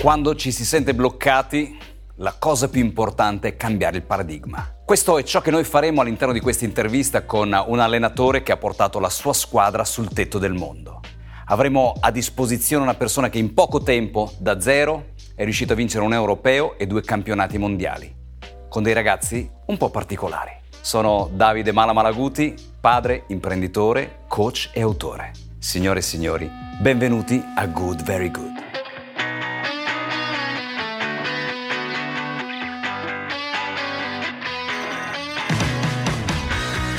Quando ci si sente bloccati, la cosa più importante è cambiare il paradigma. Questo è ciò che noi faremo all'interno di questa intervista con un allenatore che ha portato la sua squadra sul tetto del mondo. Avremo a disposizione una persona che in poco tempo, da zero, è riuscito a vincere un europeo e due campionati mondiali, con dei ragazzi un po' particolari. Sono Davide Mala Malaguti, padre, imprenditore, coach e autore. Signore e signori, benvenuti a Good Very Good.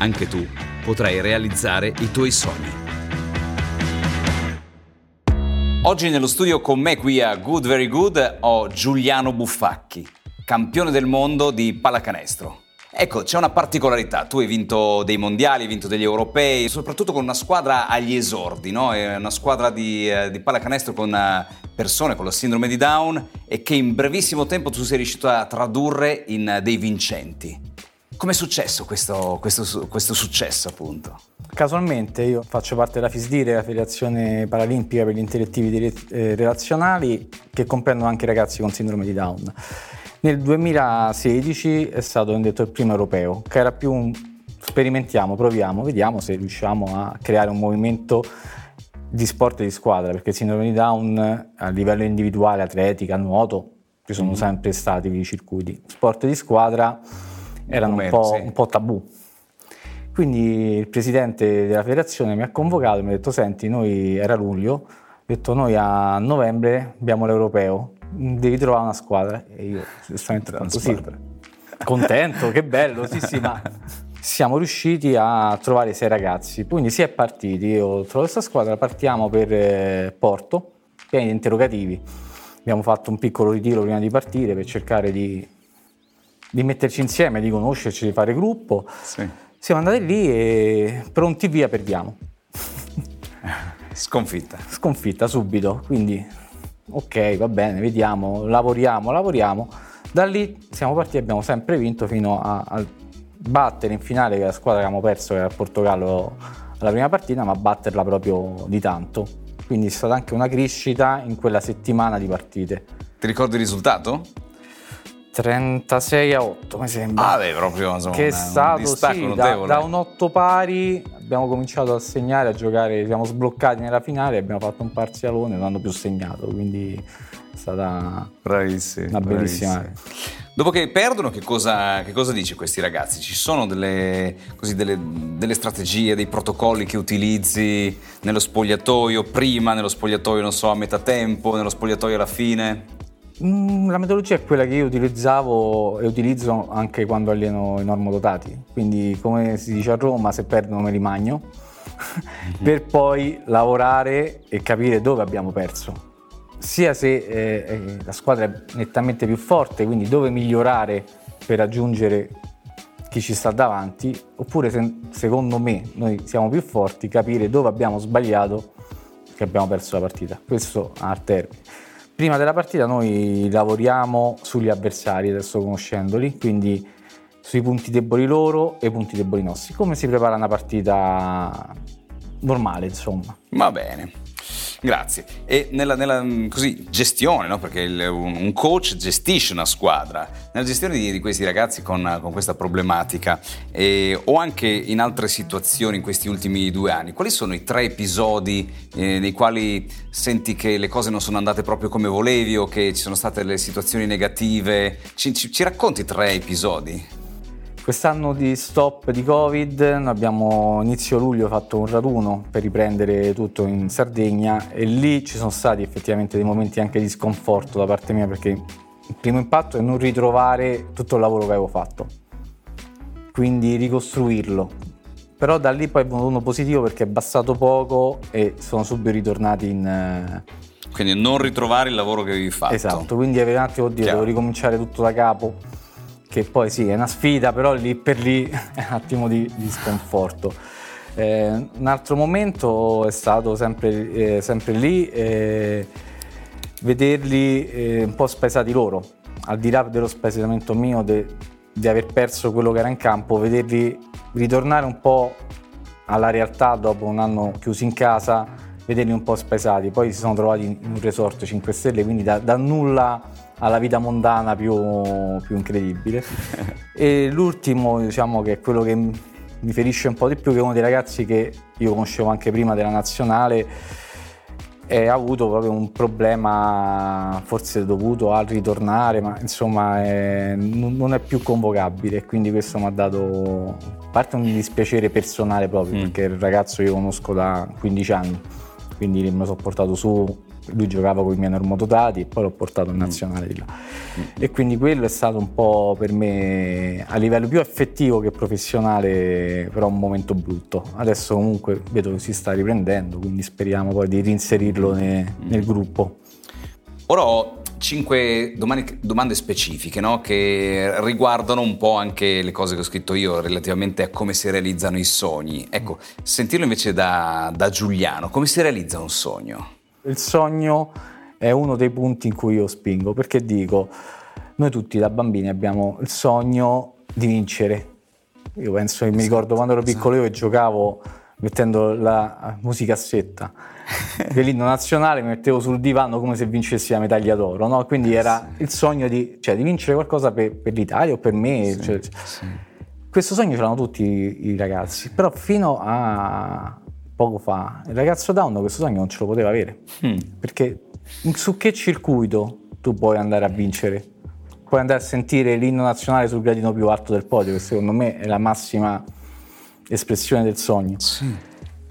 anche tu potrai realizzare i tuoi sogni. Oggi nello studio con me qui a Good Very Good ho Giuliano Buffacchi, campione del mondo di pallacanestro. Ecco, c'è una particolarità, tu hai vinto dei mondiali, hai vinto degli europei, soprattutto con una squadra agli esordi, no? Una squadra di, eh, di pallacanestro con eh, persone con la sindrome di Down e che in brevissimo tempo tu sei riuscito a tradurre in eh, dei vincenti. Come è successo questo, questo, questo, successo, appunto? Casualmente io faccio parte della FISDIRE, la Federazione Paralimpica per gli Intellettivi eh, Relazionali, che comprendono anche i ragazzi con sindrome di Down. Nel 2016 è stato indetto il primo europeo, che era più un sperimentiamo, proviamo, vediamo se riusciamo a creare un movimento di sport di squadra, perché sindrome di Down a livello individuale, atletica, nuoto, ci sono mm. sempre stati i circuiti. Sport di squadra erano un po', un po' tabù. Quindi il presidente della federazione mi ha convocato e mi ha detto: Senti, noi era luglio, ho detto noi a novembre abbiamo l'europeo, devi trovare una squadra. E io giustamente così, contento, che bello, sì, sì, ma siamo riusciti a trovare sei ragazzi. Quindi si è partiti, io ho trovato questa squadra, partiamo per eh, Porto, pieni di interrogativi. Abbiamo fatto un piccolo ritiro prima di partire per cercare di di metterci insieme, di conoscerci, di fare gruppo. Sì. Siamo andati lì e pronti via perdiamo. Sconfitta. Sconfitta subito, quindi ok, va bene, vediamo, lavoriamo, lavoriamo. Da lì siamo partiti e abbiamo sempre vinto fino a, a battere in finale la squadra che abbiamo perso, che era il Portogallo alla prima partita, ma batterla proprio di tanto. Quindi è stata anche una crescita in quella settimana di partite. Ti ricordi il risultato? 36 a 8 mi sembra. Ah, beh, proprio insomma, che è stato sì, da, da, un 8 pari abbiamo cominciato a segnare, a giocare, siamo sbloccati nella finale, abbiamo fatto un parzialone, non hanno più segnato, quindi è stata bravissima, una bellissima. Bravissimi. Dopo che perdono, che cosa, che cosa dici a questi ragazzi? Ci sono delle, così, delle, delle, strategie, dei protocolli che utilizzi nello spogliatoio, prima nello spogliatoio, non so, a metà tempo, nello spogliatoio alla fine? Mm, la metodologia è quella che io utilizzavo e utilizzo anche quando alleno i normodotati, quindi come si dice a Roma, se perdono me li magno, mm-hmm. per poi lavorare e capire dove abbiamo perso, sia se eh, eh, la squadra è nettamente più forte, quindi dove migliorare per raggiungere chi ci sta davanti, oppure se, secondo me noi siamo più forti, capire dove abbiamo sbagliato che abbiamo perso la partita. Questo a termine. Prima della partita noi lavoriamo sugli avversari, adesso conoscendoli, quindi sui punti deboli loro e i punti deboli nostri. Come si prepara una partita normale, insomma. Va bene. Grazie. E nella, nella mm, così, gestione, no? perché il, un coach gestisce una squadra, nella gestione di, di questi ragazzi con, con questa problematica eh, o anche in altre situazioni in questi ultimi due anni, quali sono i tre episodi eh, nei quali senti che le cose non sono andate proprio come volevi o che ci sono state delle situazioni negative? Ci, ci, ci racconti tre episodi? Quest'anno di stop di Covid abbiamo inizio luglio fatto un raduno per riprendere tutto in Sardegna e lì ci sono stati effettivamente dei momenti anche di sconforto da parte mia perché il primo impatto è non ritrovare tutto il lavoro che avevo fatto, quindi ricostruirlo. Però da lì poi è venuto uno positivo perché è bastato poco e sono subito ritornati in, Quindi non ritrovare il lavoro che avevi fatto. Esatto, quindi avevi un attimo, oddio, devo ricominciare tutto da capo, che poi sì, è una sfida, però lì per lì è un attimo di, di sconforto. Eh, un altro momento è stato sempre, eh, sempre lì, eh, vederli eh, un po' spesati loro, al di là dello spesamento mio di aver perso quello che era in campo, vederli ritornare un po' alla realtà dopo un anno chiusi in casa, vederli un po' spesati. Poi si sono trovati in un resort 5 stelle, quindi da, da nulla alla vita mondana più, più incredibile. e l'ultimo, diciamo che è quello che mi ferisce un po' di più, che è uno dei ragazzi che io conoscevo anche prima della nazionale ha avuto proprio un problema forse dovuto al ritornare, ma insomma è, non è più convocabile quindi questo mi ha dato a parte un dispiacere personale proprio mm. perché il ragazzo io conosco da 15 anni, quindi me lo sono portato su lui giocava con i miei normodotati e poi l'ho portato in mm. nazionale di là. Mm. E quindi quello è stato un po' per me a livello più affettivo che professionale, però un momento brutto. Adesso comunque vedo che si sta riprendendo, quindi speriamo poi di reinserirlo ne, mm. nel gruppo. Ora ho cinque domande, domande specifiche no? che riguardano un po' anche le cose che ho scritto io relativamente a come si realizzano i sogni. Ecco, sentirlo invece da, da Giuliano, come si realizza un sogno? Il sogno è uno dei punti in cui io spingo, perché dico, noi tutti da bambini abbiamo il sogno di vincere. Io penso che mi ricordo quando ero piccolo io giocavo mettendo la musicassetta dell'inno nazionale, mi mettevo sul divano come se vincessi la medaglia d'oro, no? Quindi era il sogno di, cioè, di vincere qualcosa per, per, l'Italia o per me. Sì, cioè, sì. Questo sogno ce l'hanno tutti i ragazzi, però fino a, poco fa, il ragazzo down questo sogno non ce lo poteva avere. Mm. Perché su che circuito tu puoi andare a vincere? Puoi andare a sentire l'inno nazionale sul gradino più alto del podio, che secondo me è la massima espressione del sogno. Sì.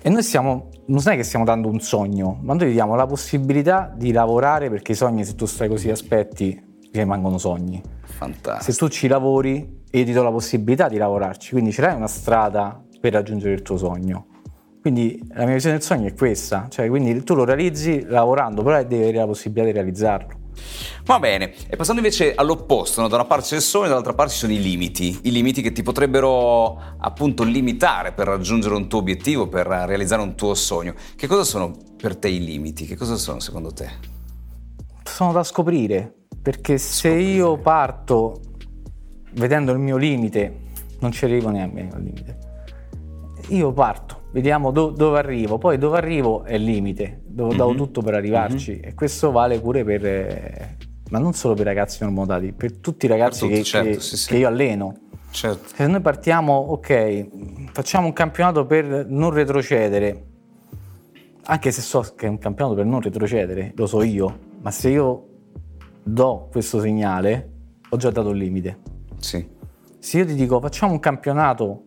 E noi stiamo, non è che stiamo dando un sogno, ma noi diamo la possibilità di lavorare perché i sogni, se tu stai così aspetti, rimangono sogni. Fantastico. Se tu ci lavori, io ti do la possibilità di lavorarci, quindi ce l'hai una strada per raggiungere il tuo sogno. Quindi la mia visione del sogno è questa, cioè quindi tu lo realizzi lavorando, però devi avere la possibilità di realizzarlo. Va bene, e passando invece all'opposto, no? da una parte c'è il sogno, dall'altra parte ci sono i limiti, i limiti che ti potrebbero appunto limitare per raggiungere un tuo obiettivo, per realizzare un tuo sogno. Che cosa sono per te i limiti? Che cosa sono secondo te? Sono da scoprire, perché se scoprire. io parto vedendo il mio limite, non ci arrivo neanche al limite. Io parto vediamo do, dove arrivo, poi dove arrivo è il limite, devo mm-hmm. tutto per arrivarci mm-hmm. e questo vale pure per, eh, ma non solo per i ragazzi normodati, per tutti i ragazzi tutti, che, certo, che, sì, sì. che, io alleno. Certo. Se noi partiamo, ok, facciamo un campionato per non retrocedere, anche se so che è un campionato per non retrocedere, lo so io, ma se io do questo segnale, ho già dato il limite. Sì. Se io ti dico facciamo un campionato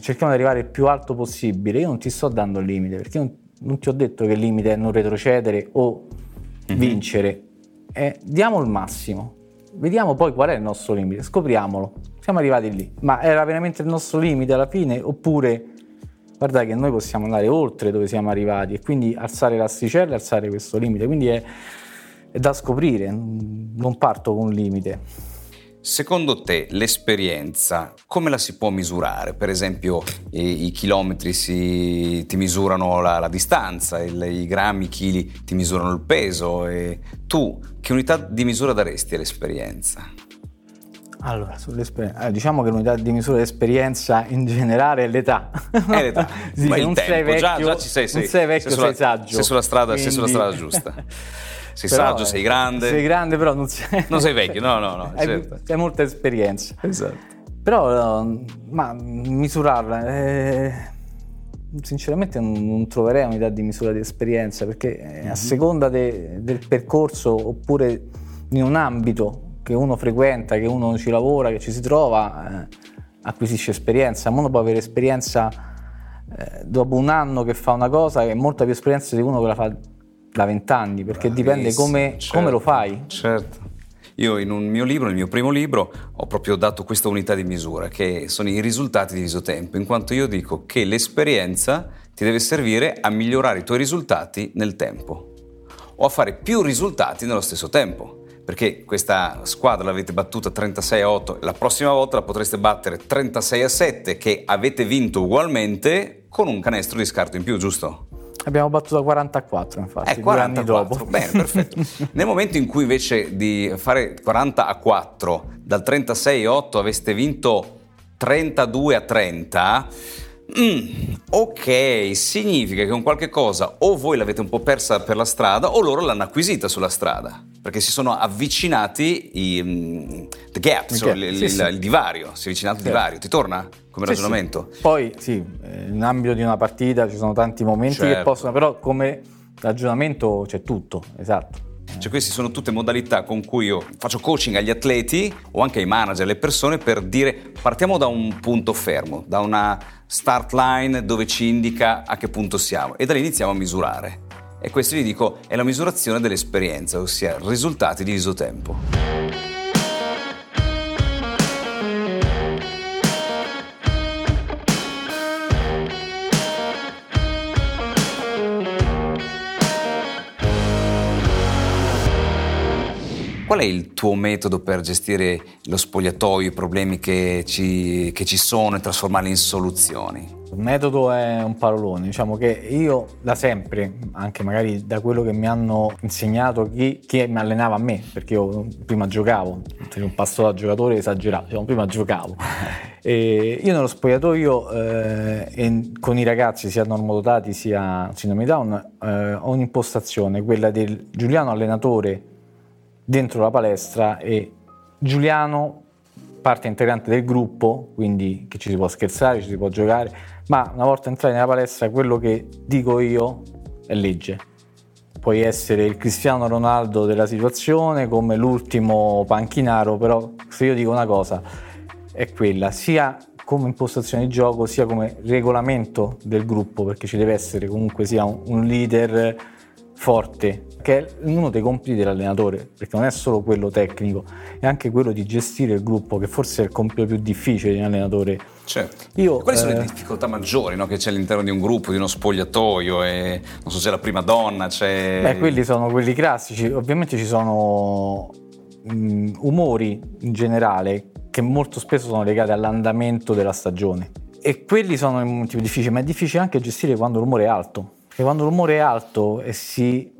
cerchiamo di arrivare il più alto possibile. Io non ti sto dando il limite, perché non, non ti ho detto che il limite è non retrocedere o mm-hmm. vincere. Eh, diamo il massimo. Vediamo poi qual è il nostro limite, scopriamolo. Siamo arrivati lì. Ma era veramente il nostro limite alla fine? Oppure guarda che noi possiamo andare oltre dove siamo arrivati e quindi alzare l'asticella e alzare questo limite. Quindi è, è da scoprire, non parto con un limite. Secondo te l'esperienza come la si può misurare? Per esempio i, i chilometri si, ti misurano la, la distanza, il, i grammi, i chili ti misurano il peso tu che unità di misura daresti all'esperienza? Allora, eh, diciamo che l'unità di misura dell'esperienza in generale è l'età. È l'età, sì, ma non tempo, sei vecchio, già, già ci sei, sei, non sei vecchio, sei, sulla, sei saggio. Sei sulla strada, Quindi... sei sulla strada giusta. Sei però, saggio, sei grande. Sei grande, però non sei. Non sei vecchio, no, no, no. Hai, certo. hai molta esperienza. Esatto. Però, ma misurarla. Eh, sinceramente non, troverei un'idea di misura di esperienza perché mm-hmm. a seconda de, del percorso oppure in un ambito che uno frequenta, che uno ci lavora, che ci si trova, eh, acquisisce esperienza. Uno può avere esperienza eh, dopo un anno che fa una cosa e molta più esperienza di uno che la fa da vent'anni, perché Bravissimo, dipende come, certo, come, lo fai. Certo. Io in un mio libro, nel mio primo libro, ho proprio dato questa unità di misura, che sono i risultati diviso tempo, in quanto io dico che l'esperienza ti deve servire a migliorare i tuoi risultati nel tempo. o a fare più risultati nello stesso tempo perché questa squadra l'avete battuta 36 a 8 la prossima volta la potreste battere 36 a 7 che avete vinto ugualmente con un canestro di scarto in più, giusto? Abbiamo battuto 44 infatti, eh, 44. Bene, perfetto. Nel momento in cui invece di fare 40 a 4 dal 36 a 8 aveste vinto 32 a 30 Mm, ok, significa che un qualche cosa o voi l'avete un po' persa per la strada o loro l'hanno acquisita sulla strada, perché si sono avvicinati i um, the gap, okay. il, sì, il, sì. il, divario, si è avvicinato il sì. divario. Ti torna come sì, ragionamento? Poi sì, eh, in ambito di una partita ci sono tanti momenti certo. che possono, però come ragionamento c'è tutto, esatto. Cioè queste sono tutte modalità con cui io faccio coaching agli atleti o anche ai manager, alle persone per dire partiamo da un punto fermo, da una start line dove ci indica a che punto siamo e da lì iniziamo a misurare. E questo gli dico è la misurazione dell'esperienza, ossia risultati diviso tempo. Qual è il tuo metodo per gestire lo spogliatoio, i problemi che ci, che ci sono e trasformarli in soluzioni? Il metodo è un parolone, diciamo che io da sempre, anche magari da quello che mi hanno insegnato chi, chi mi allenava a me, perché io prima giocavo, un passo da giocatore esagerato, diciamo, prima giocavo. E io nello spogliatoio eh, con i ragazzi sia normodotati sia sindrome Down eh, ho un'impostazione, quella del Giuliano allenatore dentro la palestra e Giuliano parte integrante del gruppo, quindi che ci si può scherzare, ci si può giocare, ma una volta entrati nella palestra quello che dico io è legge. Puoi essere il Cristiano Ronaldo della situazione come l'ultimo panchinaro, però se io dico una cosa è quella, sia come impostazione di gioco sia come regolamento del gruppo, perché ci deve essere comunque sia un leader forte, che è uno dei compiti dell'allenatore, perché non è solo quello tecnico, è anche quello di gestire il gruppo, che forse è il compito più difficile di un allenatore. Certo. Io, quali sono le eh, difficoltà maggiori no? che c'è all'interno di un gruppo, di uno spogliatoio? E, non so, c'è la prima donna, c'è... Beh, quelli sono quelli classici. Ovviamente ci sono um, umori in generale che molto spesso sono legati all'andamento della stagione. E quelli sono un motivo difficile, ma è difficile anche gestire quando l'umore è alto che quando l'umore è alto e si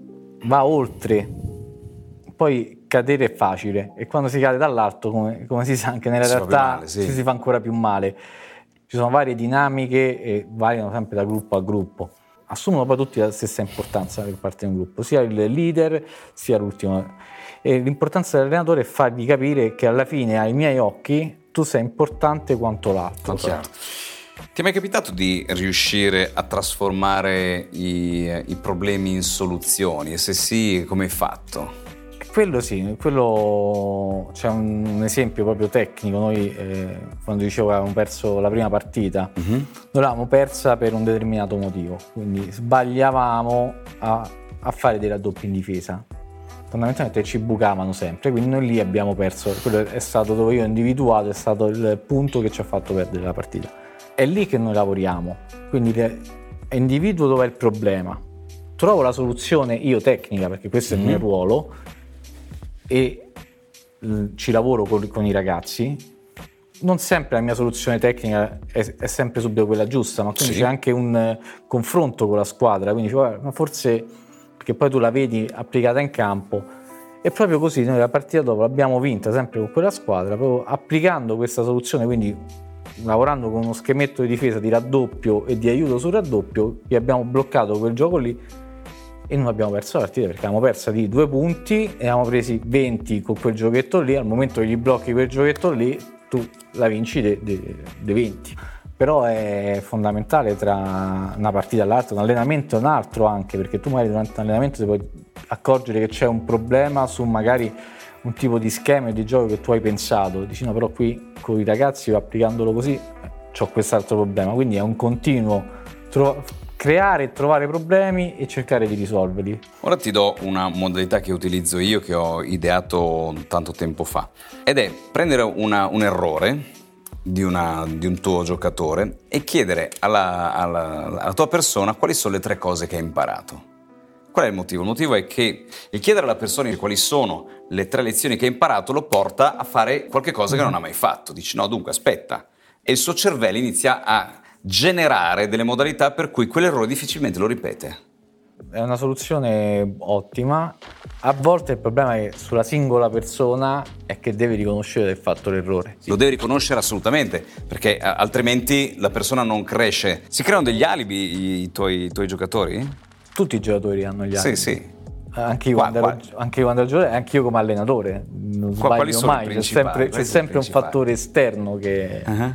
va oltre, poi cadere è facile e quando si cade dall'alto, come, come si sa anche nella si realtà, male, sì. si, si fa ancora più male. Ci sono varie dinamiche e variano sempre da gruppo a gruppo. Assumono poi tutti la stessa importanza per parte di un gruppo, sia il leader sia l'ultimo. E l'importanza dell'allenatore è fargli capire che alla fine, ai miei occhi, tu sei importante quanto l'altro. Chiaro. Ti è mai capitato di riuscire a trasformare i, i problemi in soluzioni? E se sì, come hai fatto? Quello sì, quello c'è un esempio proprio tecnico. Noi eh, quando dicevo che avevamo perso la prima partita, uh-huh. noi l'avevamo persa per un determinato motivo, quindi sbagliavamo a, a fare dei raddoppi in difesa. Fondamentalmente ci bucavano sempre, quindi noi lì abbiamo perso. Quello è stato dove io ho individuato, è stato il punto che ci ha fatto perdere la partita è lì che noi lavoriamo. Quindi individuo dove è il problema, trovo la soluzione io tecnica, perché questo mm-hmm. è il mio mhm. ruolo, e ci lavoro con, con, i ragazzi. Non sempre la mia soluzione tecnica è, è sempre subito quella giusta, ma quindi sì. c'è anche un uh, confronto con la squadra. Quindi ma forse perché poi tu la vedi applicata in campo. E proprio così noi la partita dopo l'abbiamo vinta sempre con quella squadra, proprio applicando questa soluzione, quindi lavorando con uno schemetto di difesa di raddoppio e di aiuto sul raddoppio, vi abbiamo bloccato quel gioco lì e non abbiamo perso la partita perché abbiamo persa di due punti e abbiamo presi 20 con quel giochetto lì. Al momento che gli blocchi quel giochetto lì, tu la vinci dei 20. Però è fondamentale tra una partita e l'altra, un allenamento e un altro anche, perché tu magari durante un allenamento ti puoi accorgere che c'è un problema su magari un tipo di schema e di gioco che tu hai pensato, dici no però qui con i ragazzi applicandolo così ho quest'altro problema, quindi è un continuo tro- creare e trovare problemi e cercare di risolverli. Ora ti do una modalità che utilizzo io, che ho ideato tanto tempo fa, ed è prendere una, un errore di, una, di, un tuo giocatore e chiedere alla, alla, alla tua persona quali sono le tre cose che ha imparato Qual è il motivo? Il motivo è che il chiedere alla persona quali sono le tre lezioni che ha imparato lo porta a fare qualcosa che non ha mai fatto. Dici no, dunque aspetta. E il suo cervello inizia a generare delle modalità per cui quell'errore difficilmente lo ripete. È una soluzione ottima. A volte il problema è sulla singola persona è che deve riconoscere di aver fatto l'errore. Lo deve riconoscere assolutamente, perché eh, altrimenti la persona non cresce. Si creano degli alibi i tuoi, i tuoi giocatori? Tutti i giocatori hanno gli alibi. Sì, sì. Anche io, qua, quando, qua. Ero, anche io quando ero giocatore, anche io come allenatore, non Quali sbaglio mai, c'è sempre, c'è sempre un fattore esterno che... Uh-huh.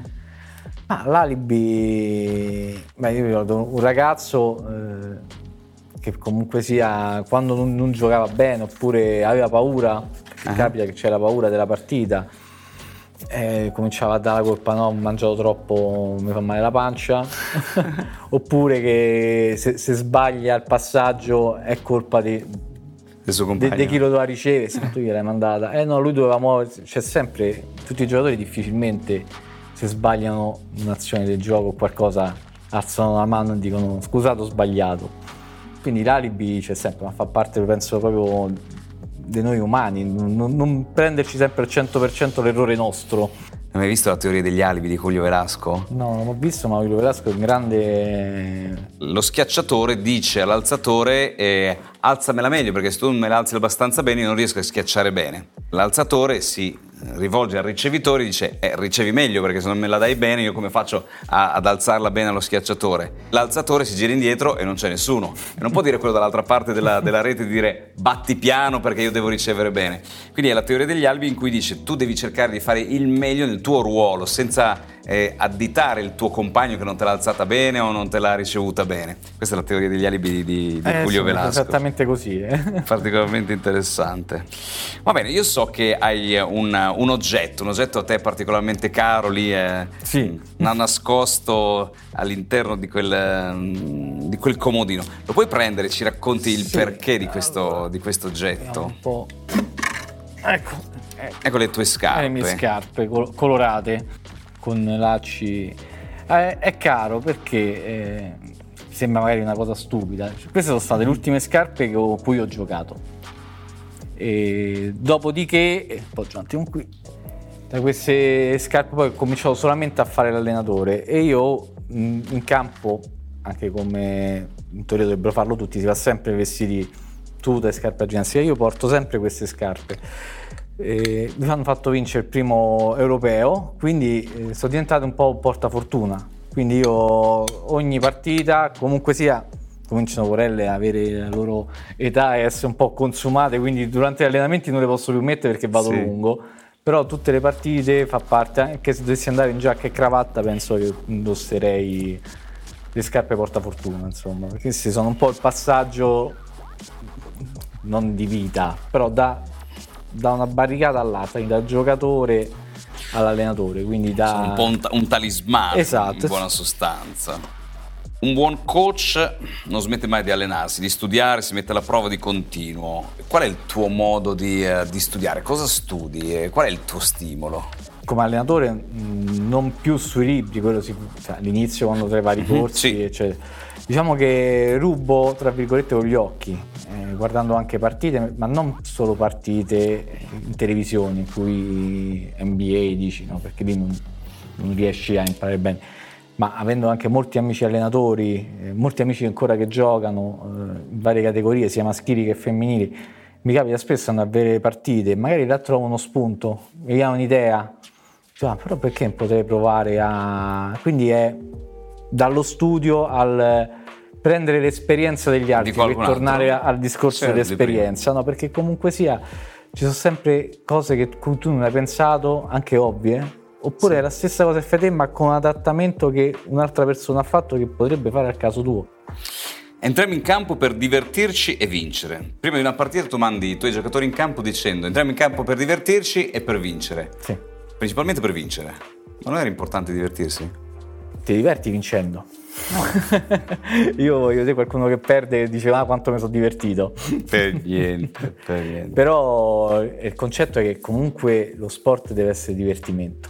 Ma l'alibi, beh, io ricordo un ragazzo eh, che comunque sia, quando non, non, giocava bene oppure aveva paura, uh-huh. capita che c'era paura della partita, eh, cominciava a dare la colpa, no, ho mangiato troppo, mi fa male la pancia, oppure che se, se, sbaglia il passaggio è colpa di, di chi lo doveva ricevere, se tu gliel'hai mandata. Eh no, lui doveva muoversi, c'è sempre, tutti i giocatori difficilmente se sbagliano un'azione del gioco o qualcosa alzano la mano e dicono scusate ho sbagliato. Quindi l'alibi c'è sempre, ma fa parte, penso, proprio di noi umani, non, non prenderci sempre al 100% l'errore nostro. Hai mai visto la teoria degli alibi di Julio Velasco? No, non l'ho visto, ma Julio Velasco è un grande... Lo schiacciatore dice all'alzatore eh, alzamela meglio perché se tu non me la alzi abbastanza bene io non riesco a schiacciare bene. L'alzatore si rivolge al ricevitore e dice eh, ricevi meglio perché se non me la dai bene io come faccio a, ad alzarla bene allo schiacciatore? L'alzatore si gira indietro e non c'è nessuno e non può dire quello dall'altra parte della, della rete di dire batti piano perché io devo ricevere bene. Quindi è la teoria degli albi in cui dice tu devi cercare di fare il meglio nel tuo ruolo senza eh, additare il tuo compagno che non te l'ha alzata bene o non te l'ha ricevuta bene. Questa è la teoria degli alibi di, di, di eh, sì, Velasco. Esattamente così. Eh. Particolarmente interessante. Va bene, io so che hai un, un oggetto, un oggetto a te particolarmente caro lì, eh, sì. nascosto all'interno di quel, di quel, comodino. Lo puoi prendere e ci racconti il sì. perché di questo, di questo oggetto? Un po'. Ecco. Ecco le tue scarpe. Le mie scarpe colorate con lacci. Eh, è caro perché eh, sembra magari una cosa stupida. Queste sono state le ultime scarpe con cui ho giocato. E dopodiché, eh, appoggio un attimo qui, da queste scarpe poi ho cominciato solamente a fare l'allenatore e io in, in campo, anche come in teoria dovrebbero farlo tutti, si va sempre vestiti tuta e scarpe a ginnastica. Io porto sempre queste scarpe eh, mi hanno fatto vincere il primo europeo, quindi eh, sono diventato un po' un portafortuna. Quindi io ogni partita, comunque sia, cominciano Corelle a avere la loro età e essere un po' consumate, quindi durante gli allenamenti non le posso più mettere perché vado sì. lungo. Però tutte le partite fa parte, anche se dovessi andare in giacca e cravatta, penso che indosserei le scarpe portafortuna, insomma, perché questi sono un po' il passaggio non di vita, però da da una barricata all'altra, quindi dal giocatore all'allenatore. Quindi da... Un po' un, un talismano esatto. in buona sostanza. Un buon coach non smette mai di allenarsi, di studiare, si mette alla prova di continuo. Qual è il tuo modo di, uh, di studiare? Cosa studi? Qual è il tuo stimolo? Come allenatore mh, non più sui libri, quello si, cioè, all'inizio quando tra i vari mhm, corsi, sì. eccetera Diciamo che rubo, tra virgolette, con gli occhi, eh, guardando anche partite, ma non solo partite in televisione, in cui NBA dici, no? perché lì non, non riesci a imparare bene, ma avendo anche molti amici allenatori, eh, molti amici ancora che giocano eh, in varie categorie, sia maschili che femminili, mi capita spesso andare a vedere partite, magari là trovo uno spunto, mi viene un'idea, cioè, ah, però perché potrei provare a... Quindi è dallo studio al prendere l'esperienza degli altri per tornare altro? al discorso certo, dell'esperienza, no? perché comunque sia ci sono sempre cose che tu non hai pensato, anche ovvie, oppure sì. è la stessa cosa che fai te ma con un adattamento che un'altra persona ha fatto che potrebbe fare al caso tuo. Entriamo in campo per divertirci e vincere. Prima di una partita tu mandi i tuoi giocatori in campo dicendo entriamo in campo per divertirci e per vincere. Sì. Principalmente per vincere. Ma non era importante divertirsi? ti diverti vincendo. Io voglio vedere qualcuno che perde e dice ah quanto mi sono divertito. Per niente, per niente. Però il concetto è che comunque lo sport deve essere divertimento.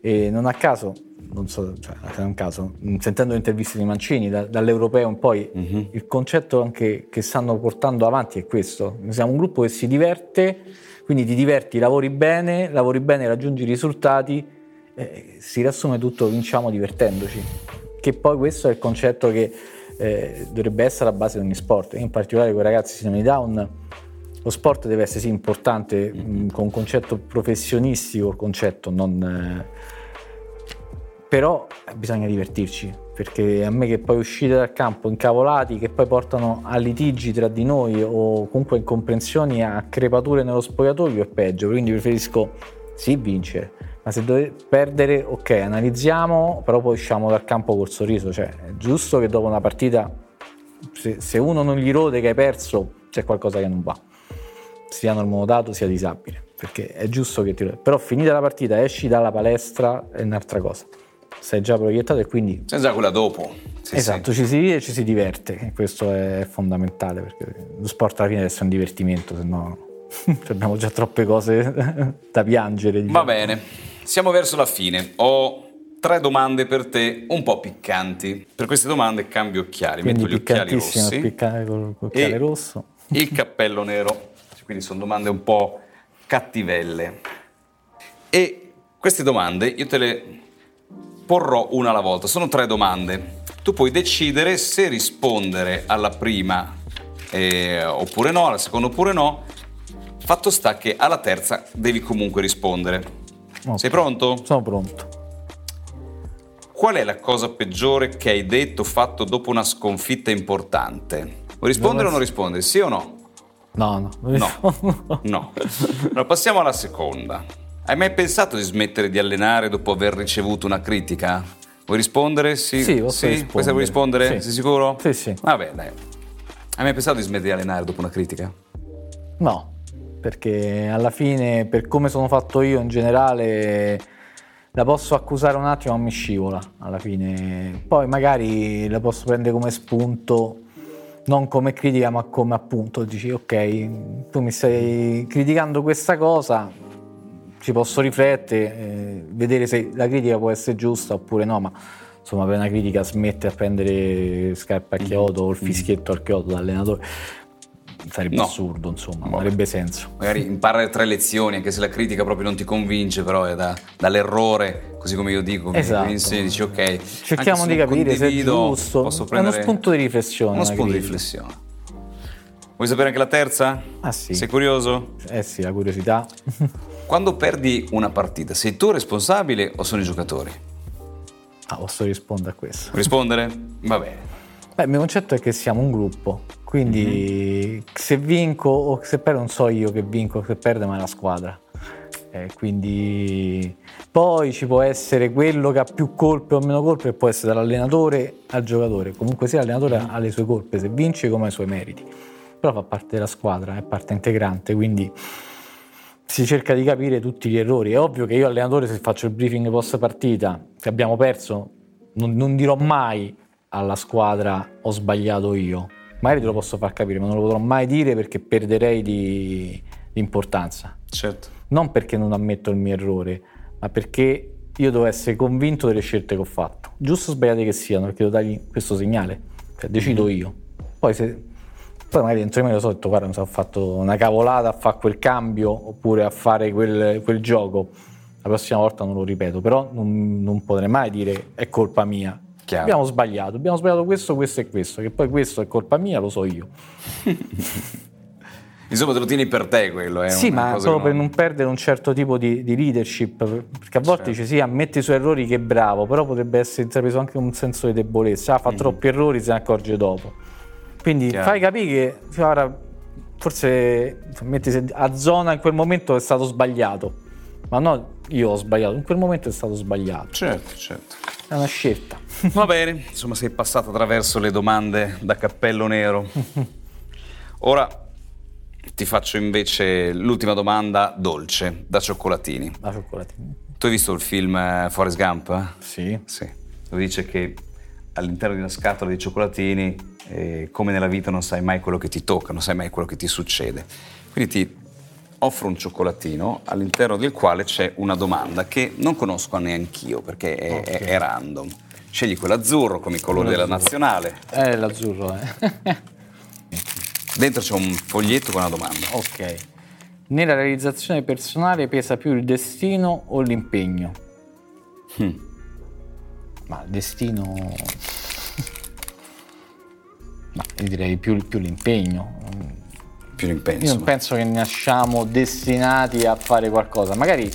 E non a caso non so, cioè, è un caso, sentendo le interviste di Mancini, da, dall'europeo in poi, mm-hmm. il concetto anche che stanno portando avanti è questo. Siamo un gruppo che si diverte, quindi ti diverti, lavori bene, lavori bene, raggiungi i risultati, eh, si riassume tutto, vinciamo divertendoci. Che poi questo è il concetto che eh, dovrebbe essere la base di ogni sport, in particolare con i ragazzi sindrome down. Lo sport deve essere sì importante mh, con un concetto professionistico, concetto non... Eh, però bisogna divertirci, perché a me che poi uscite dal campo incavolati, che poi portano a litigi tra di noi o comunque incomprensioni, a crepature nello spogliatoio è peggio, quindi preferisco sì vincere, ma se dovete perdere, ok, analizziamo, però poi usciamo dal campo col sorriso, cioè è giusto che dopo una partita, se, se uno non gli rode che hai perso, c'è qualcosa che non va, sia normodotato sia disabile, perché è giusto che ti... però finita la partita esci dalla palestra è un'altra cosa sei già proiettato e quindi... Già quella dopo. Sì, esatto, sì. ci si ride e ci si diverte, questo è fondamentale perché lo sport alla fine deve essere un divertimento, se no abbiamo già troppe cose da piangere. Diciamo. Va bene, siamo verso la fine. Ho tre domande per te un po' piccanti. Per queste domande cambio occhiali, quindi metto gli occhiali rossi. Piccare col, col occhiale rosso. Il cappello nero, quindi sono domande un po' cattivelle. E queste domande io te le porrò una alla volta. Sono tre domande. Tu puoi decidere se rispondere alla prima eh, oppure no, alla seconda oppure no. Fatto sta che alla terza devi comunque rispondere. Okay. Sei pronto? Sono pronto. Qual è la cosa peggiore che hai detto o fatto dopo una sconfitta importante? Vuoi rispondere Dove o non rispondere? Sì o no? No, no. No. no. Allora passiamo alla seconda. Hai mai pensato di smettere di allenare dopo aver ricevuto una critica? Vuoi rispondere? Sì, sì, posso sì? rispondere. Vuoi rispondere? Sì. Sei sicuro? Sì, sì. Vabbè, dai. Hai mai pensato di smettere di allenare dopo una critica? No, perché alla fine, per come sono fatto io in generale, la posso accusare un attimo, ma mi scivola alla fine. Poi magari la posso prendere come spunto, non come critica, ma come appunto dici, ok, tu mi stai criticando questa cosa, ci posso riflettere, eh, vedere se la critica può essere giusta oppure no, ma insomma per una critica smette a prendere scarpe a chiodo o il mm. fischietto al chiodo dall'allenatore sarebbe no. assurdo, insomma, non avrebbe senso. Magari imparare tre lezioni, anche se la critica proprio non ti convince, però è da, dall'errore, così come io dico, esatto. mi insegni, dici ok. Cerchiamo di capire se è giusto, posso prendere è uno spunto di riflessione. Uno spunto di riflessione. Vuoi sapere anche la terza? Ah sì. Sei curioso? Eh sì, la curiosità. Quando perdi una partita, sei tu responsabile o sono i giocatori? Ah, posso rispondere a questo. Rispondere? Va bene. Beh, il mio concetto è che siamo un gruppo, quindi mm-hmm. se vinco o se perdo non so io che vinco o che perde, ma è la squadra. Eh, quindi poi ci può essere quello che ha più colpe o meno colpe, può essere dall'allenatore al giocatore. Comunque sia l'allenatore ha le sue colpe, se vince come ha i suoi meriti. Però fa parte della squadra, è parte integrante, quindi si cerca di capire tutti gli errori. È ovvio che io allenatore se faccio il briefing post partita, se abbiamo perso, non, non, dirò mai alla squadra ho sbagliato io. Magari te lo posso far capire, ma non lo potrò mai dire perché perderei di, di importanza. Certo. Non perché non ammetto il mio errore, ma perché io devo essere convinto delle scelte che ho fatto. Giusto o sbagliate che siano, perché devo dargli questo segnale. Cioè, decido mm-hmm. io. Poi se poi magari dentro di me lo so, ho detto guarda mi sono fatto una cavolata a fare quel cambio oppure a fare quel, quel gioco, la prossima volta non lo ripeto, però non, non potrei mai dire è colpa mia. Chiaro. Abbiamo sbagliato, abbiamo sbagliato questo, questo e questo, che poi questo è colpa mia, lo so io. Insomma, te lo tieni per te quello, eh? Sì, ma solo non... per non perdere un certo tipo di, di leadership, perché a volte certo. dice sì, ammetti i suoi errori che è bravo, però potrebbe essere intrapreso anche un senso di debolezza, ah, fa mm. troppi errori, se ne accorge dopo. Quindi Chiaro. fai capire che ora, forse metti, a zona in quel momento è stato sbagliato, ma no io ho sbagliato, in quel momento è stato sbagliato. Certo, certo. È una scelta. Va bene, insomma sei passato attraverso le domande da cappello nero. Ora ti faccio invece l'ultima domanda dolce, da cioccolatini. Da cioccolatini. Tu hai visto il film eh, Forrest Gump? Sì. Sì. Dove dice che all'interno di una scatola di cioccolatini eh, come nella vita non sai mai quello che ti tocca, non sai mai quello che ti succede. Quindi ti offro un cioccolatino all'interno del quale c'è una domanda che non conosco neanch'io perché è, okay. è, è random. Scegli quell'azzurro come i colori della nazionale. Eh, l'azzurro, eh. Dentro c'è un foglietto con una domanda. Ok. Nella realizzazione personale pesa più il destino o l'impegno? Hmm. Ma il destino... Ma io direi più, più l'impegno. Più l'impegno. Io non penso che nasciamo destinati a fare qualcosa. Magari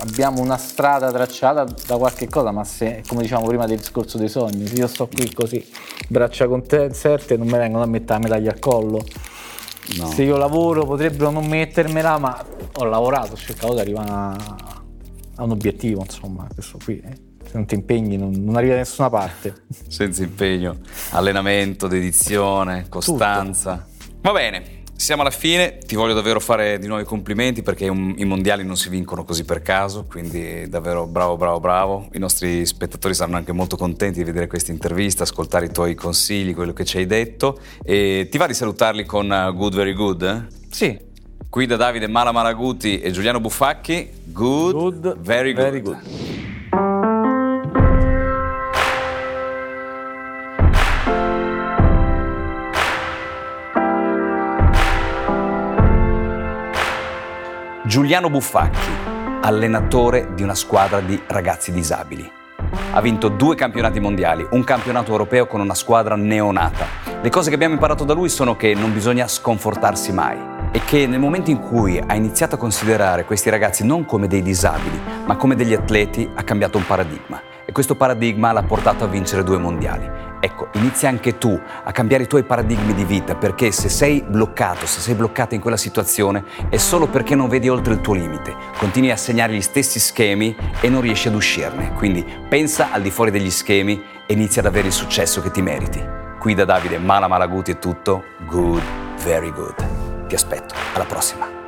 abbiamo una strada tracciata da qualche cosa, ma se, come diciamo prima del discorso dei sogni, se io sto qui così, braccia concerte, non mi vengono a mettere la medaglia al collo. No. Se io lavoro potrebbero non mettermela, ma ho lavorato, ho cercato di arrivare a, a un obiettivo, insomma, questo qui. Eh. Se non ti impegni non, non arrivi da nessuna parte. Senza impegno, allenamento, dedizione, costanza. Tutto. Va bene, siamo alla fine, ti voglio davvero fare di nuovo i complimenti perché i mondiali non si vincono così per caso, quindi davvero bravo, bravo, bravo. I nostri spettatori saranno anche molto contenti di vedere questa intervista, ascoltare i tuoi consigli, quello che ci hai detto. E ti va di salutarli con uh, Good Very Good? Eh? Sì. Qui da Davide Mala Malaguti e Giuliano Buffacchi, Good, good Very Good. Very good. Giuliano Buffacchi, allenatore di una squadra di ragazzi disabili. Ha vinto due campionati mondiali, un campionato europeo con una squadra neonata. Le cose che abbiamo imparato da lui sono che non bisogna sconfortarsi mai e che nel momento in cui ha iniziato a considerare questi ragazzi non come dei disabili, ma come degli atleti, ha cambiato un paradigma. E questo paradigma l'ha portato a vincere due mondiali. Ecco, inizia anche tu a cambiare i tuoi paradigmi di vita, perché se sei bloccato, se sei bloccata in quella situazione, è solo perché non vedi oltre il tuo limite. Continui a segnare gli stessi schemi e non riesci ad uscirne. Quindi pensa al di fuori degli schemi e inizia ad avere il successo che ti meriti. Qui da Davide Mala Malaguti è tutto. Good, very good. Ti aspetto. Alla prossima.